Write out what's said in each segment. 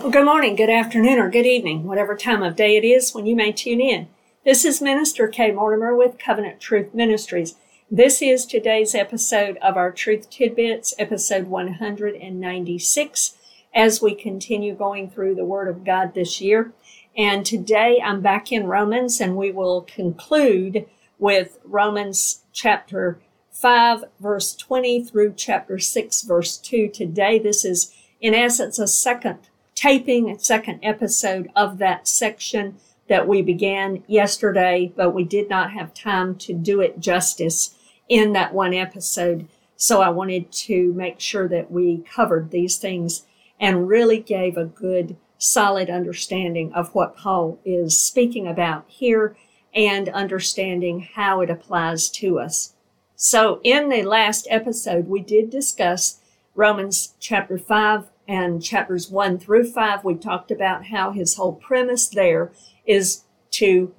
Well, good morning, good afternoon, or good evening, whatever time of day it is when you may tune in. This is Minister Kay Mortimer with Covenant Truth Ministries. This is today's episode of our Truth Tidbits, episode 196, as we continue going through the Word of God this year. And today I'm back in Romans, and we will conclude with Romans chapter 5, verse 20 through chapter 6, verse 2. Today, this is in essence a second taping, a second episode of that section that we began yesterday, but we did not have time to do it justice in that one episode. So I wanted to make sure that we covered these things and really gave a good, solid understanding of what Paul is speaking about here and understanding how it applies to us. So in the last episode, we did discuss Romans chapter 5 and chapters one through five, we talked about how his whole premise there is to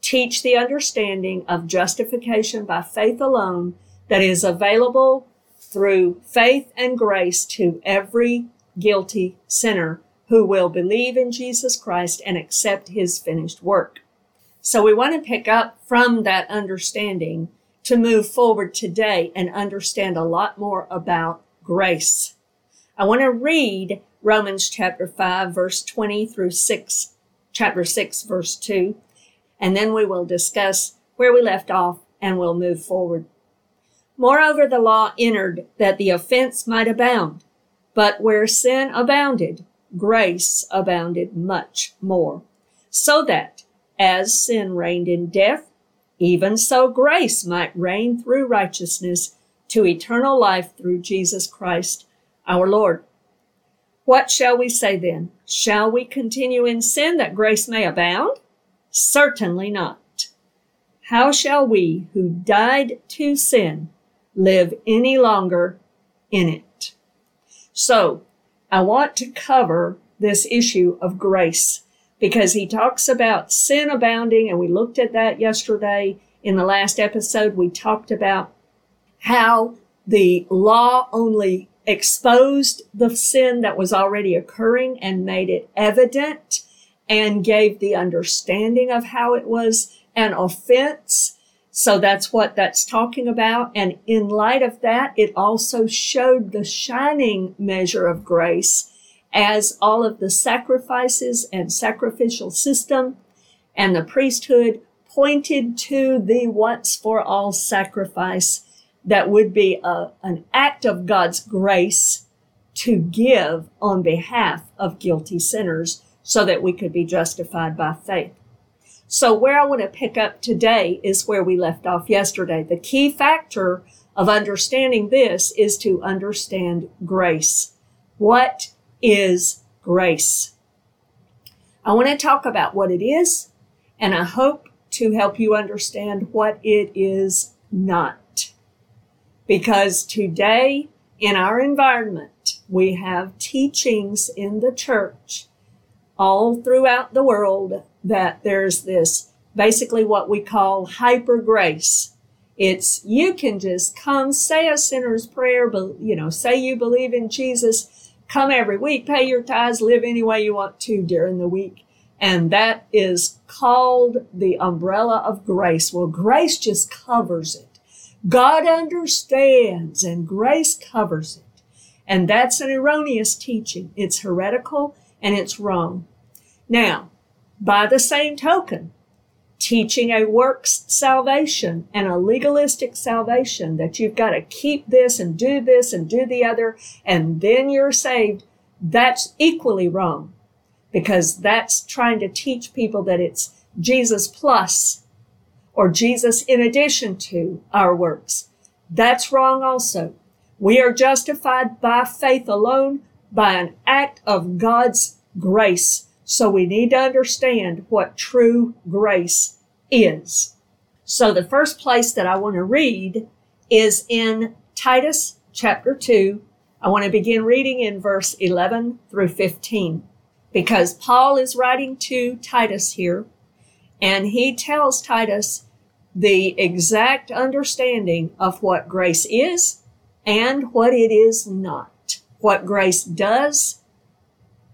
teach the understanding of justification by faith alone that is available through faith and grace to every guilty sinner who will believe in Jesus Christ and accept his finished work. So we want to pick up from that understanding to move forward today and understand a lot more about grace. I want to read Romans chapter 5, verse 20 through 6, chapter 6, verse 2, and then we will discuss where we left off and we'll move forward. Moreover, the law entered that the offense might abound, but where sin abounded, grace abounded much more, so that as sin reigned in death, even so grace might reign through righteousness to eternal life through Jesus Christ our Lord. What shall we say then? Shall we continue in sin that grace may abound? Certainly not. How shall we who died to sin live any longer in it? So I want to cover this issue of grace because he talks about sin abounding and we looked at that yesterday in the last episode. We talked about how the law only exposed the sin that was already occurring and made it evident and gave the understanding of how it was an offense. So that's what that's talking about. And in light of that, it also showed the shining measure of grace as all of the sacrifices and sacrificial system and the priesthood pointed to the once for all sacrifice that would be a, an act of God's grace to give on behalf of guilty sinners so that we could be justified by faith. So where I want to pick up today is where we left off yesterday. The key factor of understanding this is to understand grace. What is grace? I want to talk about what it is, and I hope to help you understand what it is not. Because today in our environment, we have teachings in the church all throughout the world that there's this basically what we call hyper grace. It's you can just come say a sinner's prayer, but you know, say you believe in Jesus, come every week, pay your tithes, live any way you want to during the week. And that is called the umbrella of grace. Well, grace just covers it. God understands and grace covers it. And that's an erroneous teaching. It's heretical and it's wrong. Now, by the same token, teaching a works salvation and a legalistic salvation that you've got to keep this and do this and do the other and then you're saved, that's equally wrong because that's trying to teach people that it's Jesus plus or Jesus in addition to our works. That's wrong also. We are justified by faith alone, by an act of God's grace. So we need to understand what true grace is. So the first place that I want to read is in Titus chapter 2. I want to begin reading in verse 11 through 15 because Paul is writing to Titus here and he tells Titus the exact understanding of what grace is and what it is not, what grace does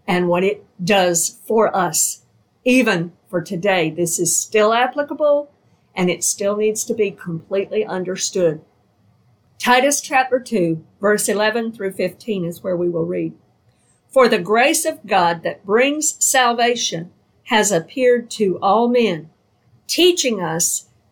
and what it does for us. Even for today, this is still applicable and it still needs to be completely understood. Titus chapter 2, verse 11 through 15 is where we will read. For the grace of God that brings salvation has appeared to all men, teaching us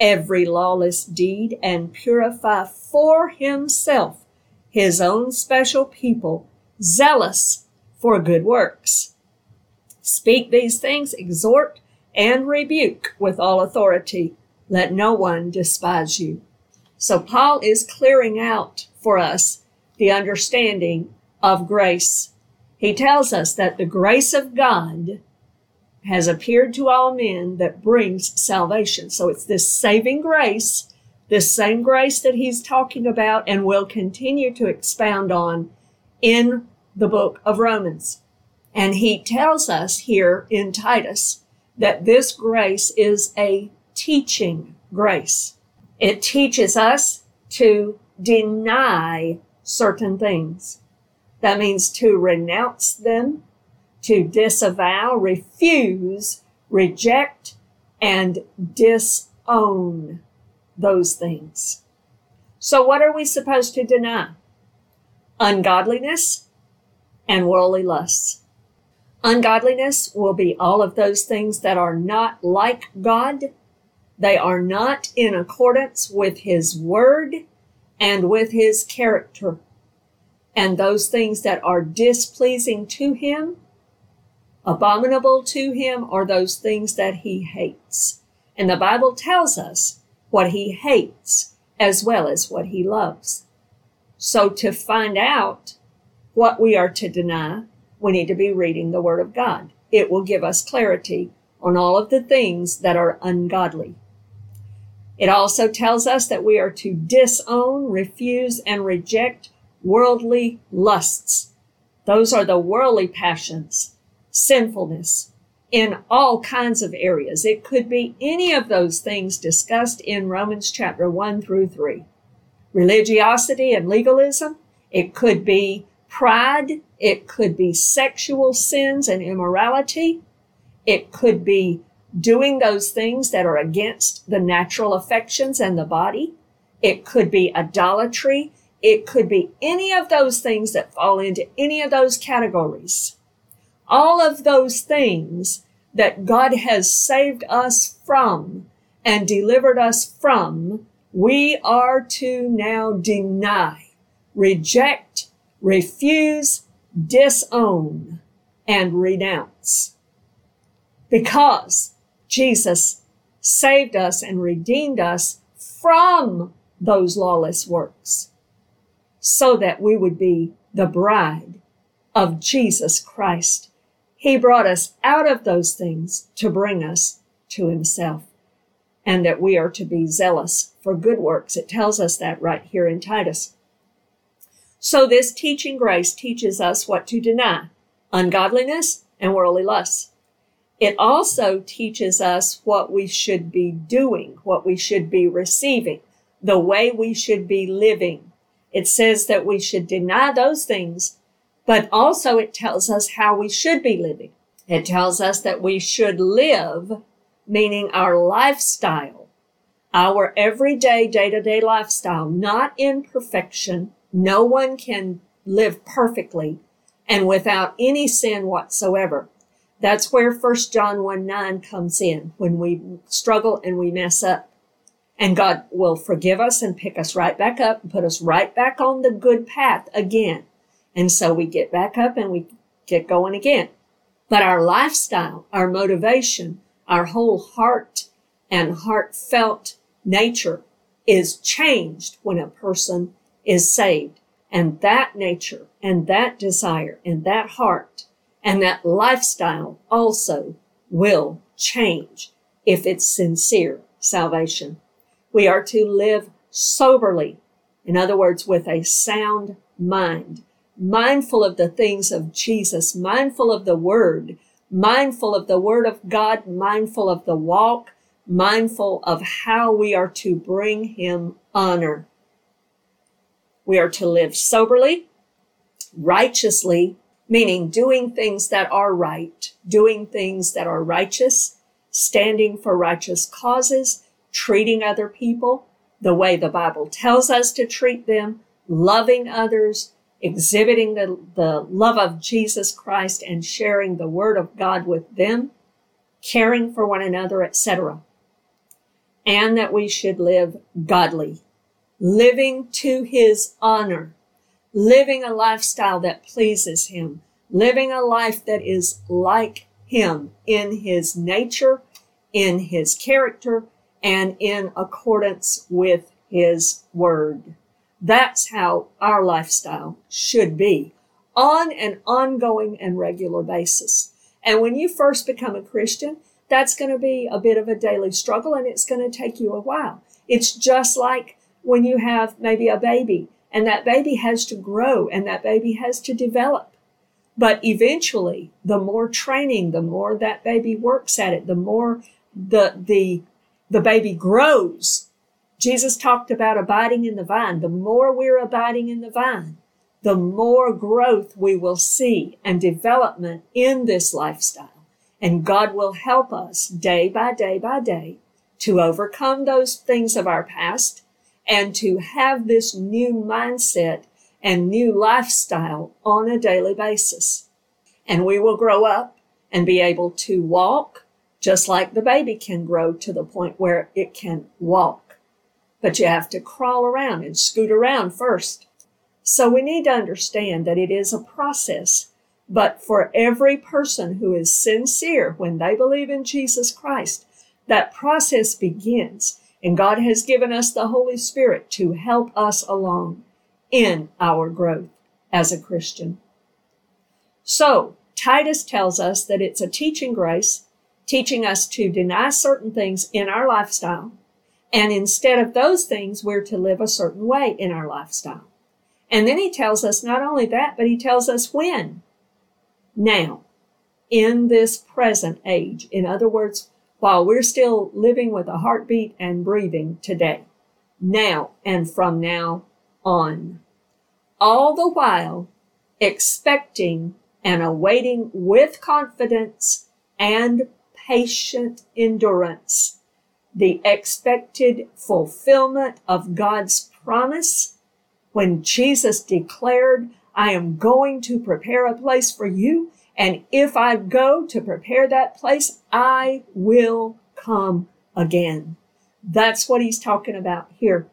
every lawless deed and purify for himself his own special people, zealous for good works. Speak these things, exhort and rebuke with all authority. Let no one despise you. So Paul is clearing out for us the understanding of grace. He tells us that the grace of God has appeared to all men that brings salvation. So it's this saving grace, this same grace that he's talking about and will continue to expound on in the book of Romans. And he tells us here in Titus that this grace is a teaching grace. It teaches us to deny certain things. That means to renounce them, to disavow, refuse, reject, and disown those things. So what are we supposed to deny? Ungodliness and worldly lusts. Ungodliness will be all of those things that are not like God they are not in accordance with his word and with his character. And those things that are displeasing to him, abominable to him, are those things that he hates. And the Bible tells us what he hates as well as what he loves. So to find out what we are to deny, we need to be reading the Word of God. It will give us clarity on all of the things that are ungodly. It also tells us that we are to disown, refuse, and reject worldly lusts. Those are the worldly passions, sinfulness in all kinds of areas. It could be any of those things discussed in Romans chapter 1 through 3. Religiosity and legalism. It could be pride. It could be sexual sins and immorality. It could be doing those things that are against the natural affections and the body. It could be idolatry. It could be any of those things that fall into any of those categories. All of those things that God has saved us from and delivered us from, we are to now deny, reject, refuse, disown, and renounce. Because Jesus saved us and redeemed us from those lawless works so that we would be the bride of Jesus Christ. He brought us out of those things to bring us to himself and that we are to be zealous for good works. It tells us that right here in Titus. So this teaching grace teaches us what to deny, ungodliness and worldly lusts. It also teaches us what we should be doing, what we should be receiving, the way we should be living. It says that we should deny those things, but also it tells us how we should be living. It tells us that we should live, meaning our lifestyle, our everyday, day to day lifestyle, not in perfection. No one can live perfectly and without any sin whatsoever. That's where 1 John 1 9 comes in when we struggle and we mess up. And God will forgive us and pick us right back up and put us right back on the good path again. And so we get back up and we get going again. But our lifestyle, our motivation, our whole heart and heartfelt nature is changed when a person is saved. And that nature and that desire and that heart and that lifestyle also will change. if it's sincere salvation. We are to live soberly, in other words, with a sound mind, mindful of the things of Jesus, mindful of the Word, mindful of the Word of God, mindful of the walk, mindful of how we are to bring Him honor. We are to live soberly, righteously, meaning doing things that are right, doing things that are righteous, standing for righteous causes, treating other people the way the Bible tells us to treat them, loving others, exhibiting the, the love of Jesus Christ and sharing the word of God with them, caring for one another, etc. And that we should live godly, living to his honor, living a lifestyle that pleases him, living a life that is like him in his nature, in his character, and in accordance with his word. That's how our lifestyle should be on an ongoing and regular basis. And when you first become a Christian, that's going to be a bit of a daily struggle and it's going to take you a while. It's just like when you have maybe a baby and that baby has to grow and that baby has to develop. But eventually, the more training, the more that baby works at it, the more the, the, the baby grows. Jesus talked about abiding in the vine. The more we're abiding in the vine, the more growth we will see and development in this lifestyle. And God will help us day by day by day to overcome those things of our past and to have this new mindset and new lifestyle on a daily basis. And we will grow up and be able to walk just like the baby can grow to the point where it can walk. But you have to crawl around and scoot around first. So we need to understand that it is a process. But for every person who is sincere when they believe in Jesus Christ, that process begins. And God has given us the Holy Spirit to help us along in our growth as a Christian. So, Titus tells us that it's a teaching grace, teaching us to deny certain things in our lifestyle. And instead of those things, we're to live a certain way in our lifestyle. And then he tells us not only that, but he tells us when. Now, in this present age. In other words, while we're still living with a heartbeat and breathing today, now and from now on, all the while expecting and awaiting with confidence and patient endurance the expected fulfillment of God's promise when Jesus declared, I am going to prepare a place for you. And if I go to prepare that place, I will come again. That's what he's talking about here.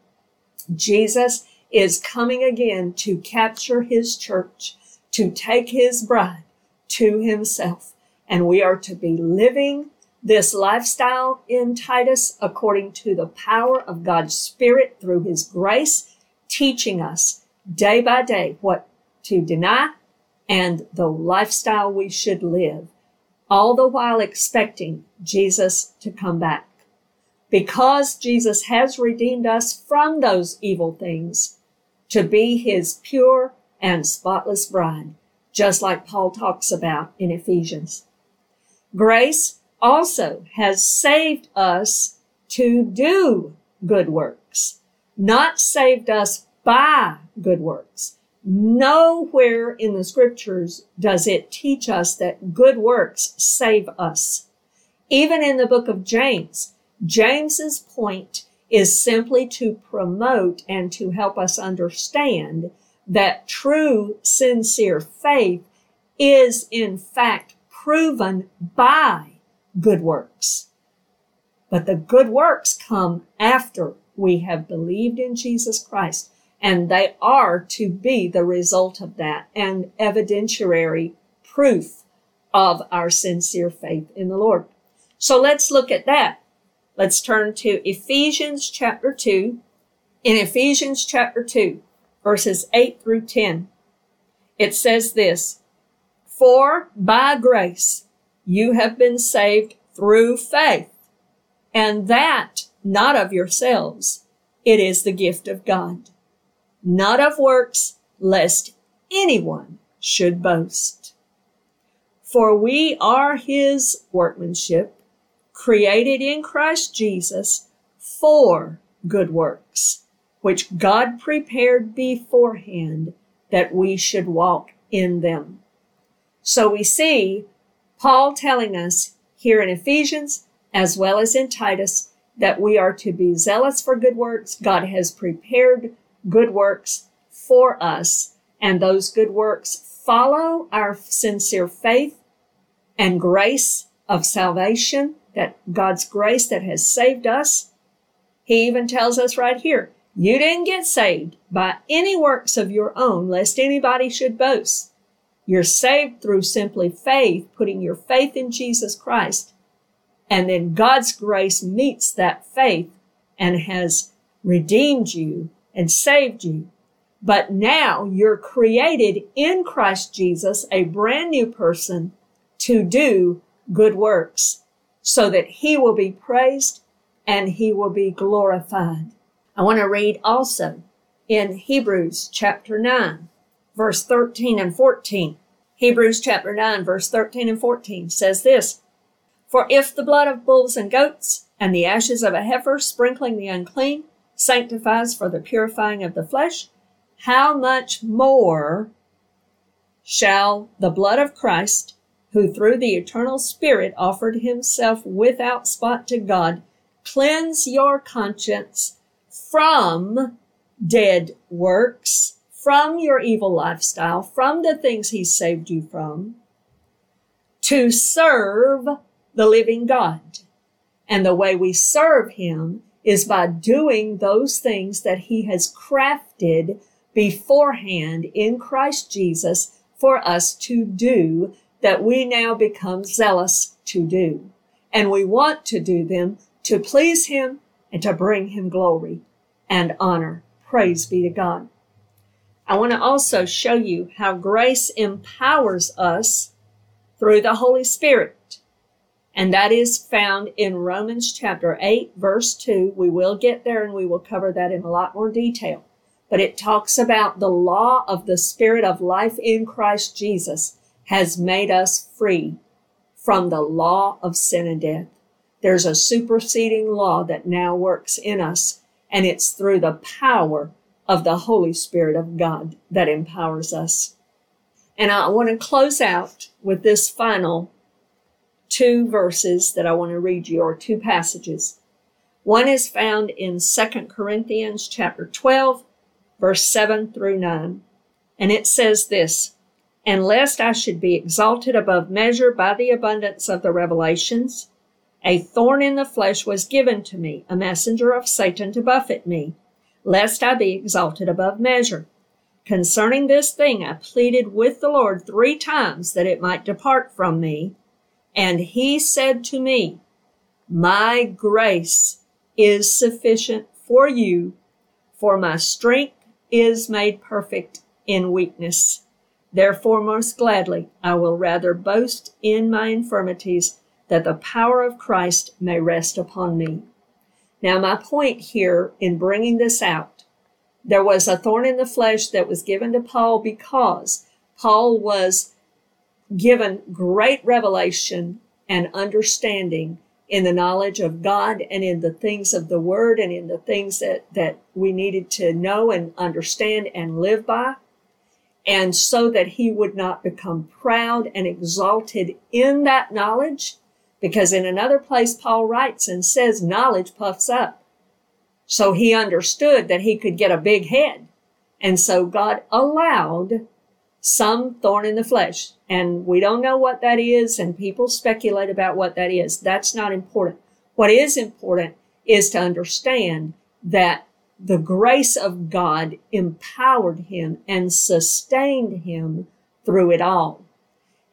Jesus is coming again to capture his church, to take his bride to himself. And we are to be living this lifestyle in Titus according to the power of God's Spirit through his grace, teaching us day by day what to deny and the lifestyle we should live, all the while expecting Jesus to come back. Because Jesus has redeemed us from those evil things, to be his pure and spotless bride, just like Paul talks about in Ephesians. Grace also has saved us to do good works, not saved us by good works. Nowhere in the scriptures does it teach us that good works save us. Even in the book of James, James's point is simply to promote and to help us understand that true, sincere faith is in fact proven by good works. But the good works come after we have believed in Jesus Christ, and they are to be the result of that and evidentiary proof of our sincere faith in the Lord. So let's look at that. Let's turn to Ephesians chapter 2. In Ephesians chapter 2, verses 8 through 10, it says this, For by grace you have been saved through faith, and that not of yourselves. It is the gift of God, not of works, lest anyone should boast. For we are his workmanship, created in Christ Jesus for good works, which God prepared beforehand that we should walk in them. So we see Paul telling us here in Ephesians as well as in Titus that we are to be zealous for good works. God has prepared good works for us, and those good works follow our sincere faith and grace of salvation, that God's grace that has saved us. He even tells us right here, you didn't get saved by any works of your own, lest anybody should boast. You're saved through simply faith, putting your faith in Jesus Christ and then God's grace meets that faith and has redeemed you and saved you. But now you're created in Christ Jesus, a brand new person to do good works so that he will be praised and he will be glorified. I want to read also in Hebrews chapter 9, verse 13 and 14. Hebrews chapter 9, verse 13 and 14 says this, for if the blood of bulls and goats and the ashes of a heifer sprinkling the unclean sanctifies for the purifying of the flesh, how much more shall the blood of Christ, who through the eternal Spirit offered himself without spot to God, cleanse your conscience from dead works, from your evil lifestyle, from the things he saved you from, to serve the living God. And the way we serve him is by doing those things that he has crafted beforehand in Christ Jesus for us to do that we now become zealous to do. And we want to do them to please him and to bring him glory and honor. Praise be to God. I want to also show you how grace empowers us through the Holy Spirit and that is found in Romans chapter 8, verse 2. We will get there and we will cover that in a lot more detail. But it talks about the law of the Spirit of life in Christ Jesus has made us free from the law of sin and death. There's a superseding law that now works in us, and it's through the power of the Holy Spirit of God that empowers us. And I want to close out with this final two verses that I want to read you, or two passages. One is found in 2 Corinthians chapter 12, verse 7 through 9. And it says this, And lest I should be exalted above measure by the abundance of the revelations, a thorn in the flesh was given to me, a messenger of Satan to buffet me, lest I be exalted above measure. Concerning this thing, I pleaded with the Lord three times that it might depart from me. And he said to me, My grace is sufficient for you, for my strength is made perfect in weakness. Therefore, most gladly, I will rather boast in my infirmities, that the power of Christ may rest upon me. Now, my point here in bringing this out, there was a thorn in the flesh that was given to Paul because Paul was given great revelation and understanding in the knowledge of God and in the things of the Word and in the things that, that we needed to know and understand and live by. And so that he would not become proud and exalted in that knowledge, because in another place, Paul writes and says, knowledge puffs up. So he understood that he could get a big head. And so God allowed some thorn in the flesh. And we don't know what that is, and people speculate about what that is. That's not important. What is important is to understand that the grace of God empowered him and sustained him through it all.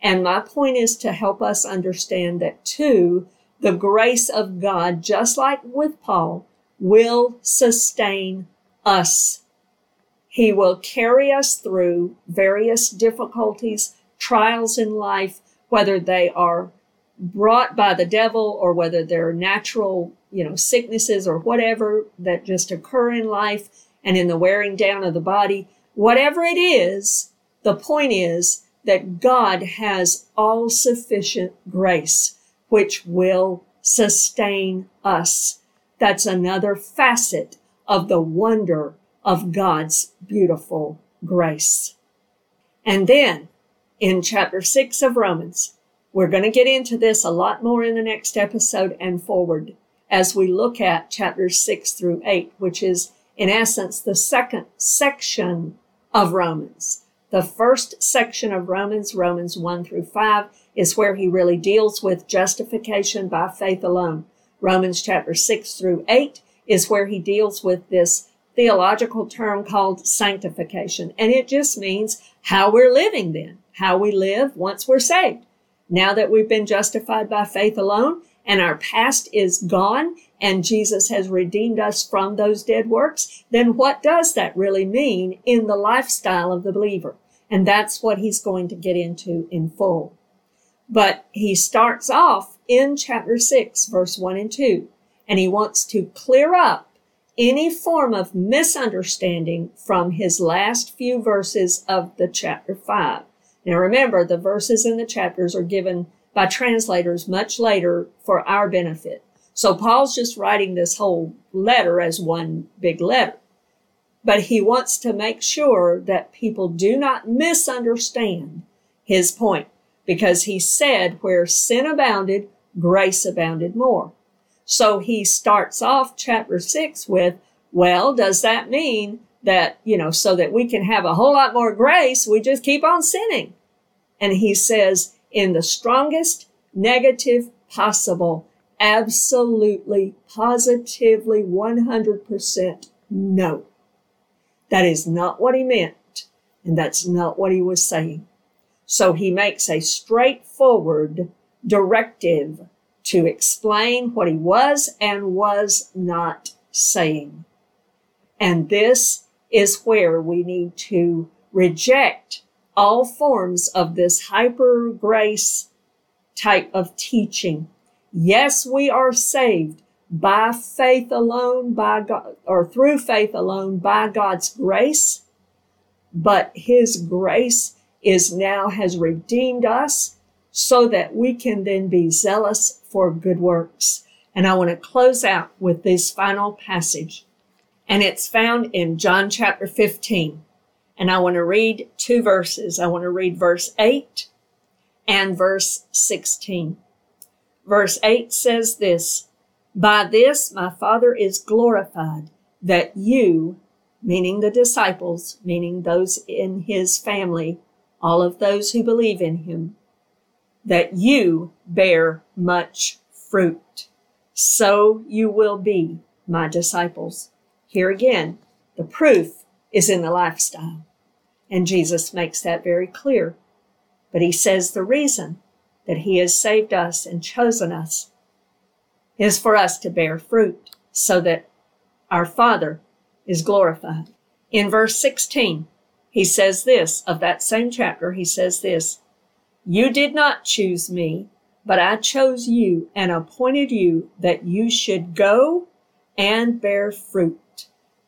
And my point is to help us understand that too, the grace of God, just like with Paul, will sustain us he will carry us through various difficulties, trials in life, whether they are brought by the devil or whether they're natural you know, sicknesses or whatever that just occur in life and in the wearing down of the body. Whatever it is, the point is that God has all sufficient grace, which will sustain us. That's another facet of the wonder of God's beautiful grace. And then in chapter six of Romans, we're going to get into this a lot more in the next episode and forward as we look at chapters six through eight, which is in essence the second section of Romans. The first section of Romans, Romans 1 through 5, is where he really deals with justification by faith alone. Romans chapter 6 through 8 is where he deals with this theological term called sanctification. And it just means how we're living then, how we live once we're saved. Now that we've been justified by faith alone and our past is gone and Jesus has redeemed us from those dead works, then what does that really mean in the lifestyle of the believer? And that's what he's going to get into in full. But he starts off in chapter 6, verse 1 and 2, and he wants to clear up any form of misunderstanding from his last few verses of the chapter 5. Now remember, the verses in the chapters are given by translators much later for our benefit. So Paul's just writing this whole letter as one big letter. But he wants to make sure that people do not misunderstand his point because he said where sin abounded, grace abounded more. So he starts off chapter six with, well, does that mean that, you know, so that we can have a whole lot more grace, we just keep on sinning? And he says, in the strongest negative possible, absolutely, positively, 100% no. That is not what he meant. And that's not what he was saying. So he makes a straightforward directive to explain what he was and was not saying. And this is where we need to reject all forms of this hyper grace type of teaching. Yes, we are saved by faith alone, by God, or through faith alone, by God's grace. But His grace is now has redeemed us so that we can then be zealous for good works. And I want to close out with this final passage. And it's found in John chapter 15. And I want to read two verses. I want to read verse 8 and verse 16. Verse 8 says this, By this my Father is glorified, that you, meaning the disciples, meaning those in his family, all of those who believe in him, that you bear much fruit. So you will be my disciples. Here again, the proof is in the lifestyle. And Jesus makes that very clear. But he says the reason that he has saved us and chosen us is for us to bear fruit so that our Father is glorified. In verse 16, he says this of that same chapter, he says this, you did not choose me, but I chose you and appointed you that you should go and bear fruit,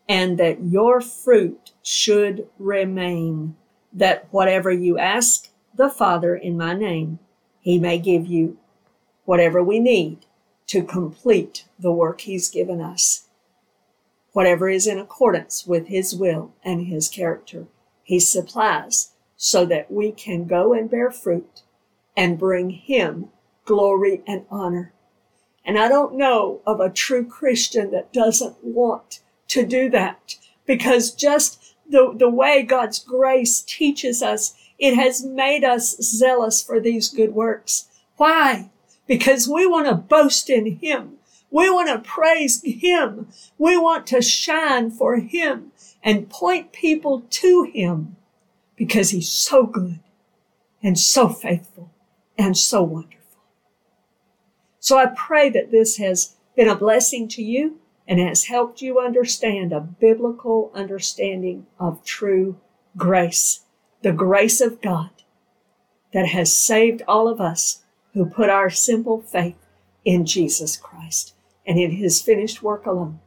and that your fruit should remain, that whatever you ask the Father in my name, he may give you whatever we need to complete the work he's given us. Whatever is in accordance with his will and his character, he supplies so that we can go and bear fruit and bring him glory and honor. And I don't know of a true Christian that doesn't want to do that because just the, the way God's grace teaches us, it has made us zealous for these good works. Why? Because we want to boast in Him. We want to praise Him. We want to shine for Him and point people to Him because he's so good and so faithful and so wonderful. So I pray that this has been a blessing to you and has helped you understand a biblical understanding of true grace, the grace of God that has saved all of us who put our simple faith in Jesus Christ. and in his finished work alone.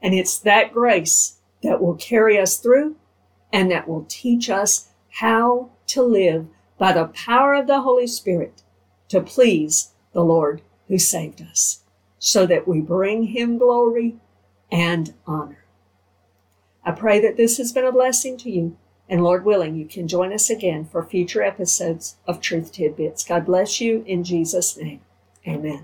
And it's that grace that will carry us through and that will teach us how to live by the power of the Holy Spirit to please the Lord who saved us so that we bring him glory and honor. I pray that this has been a blessing to you. And Lord willing, you can join us again for future episodes of Truth Tidbits. God bless you in Jesus' name. Amen.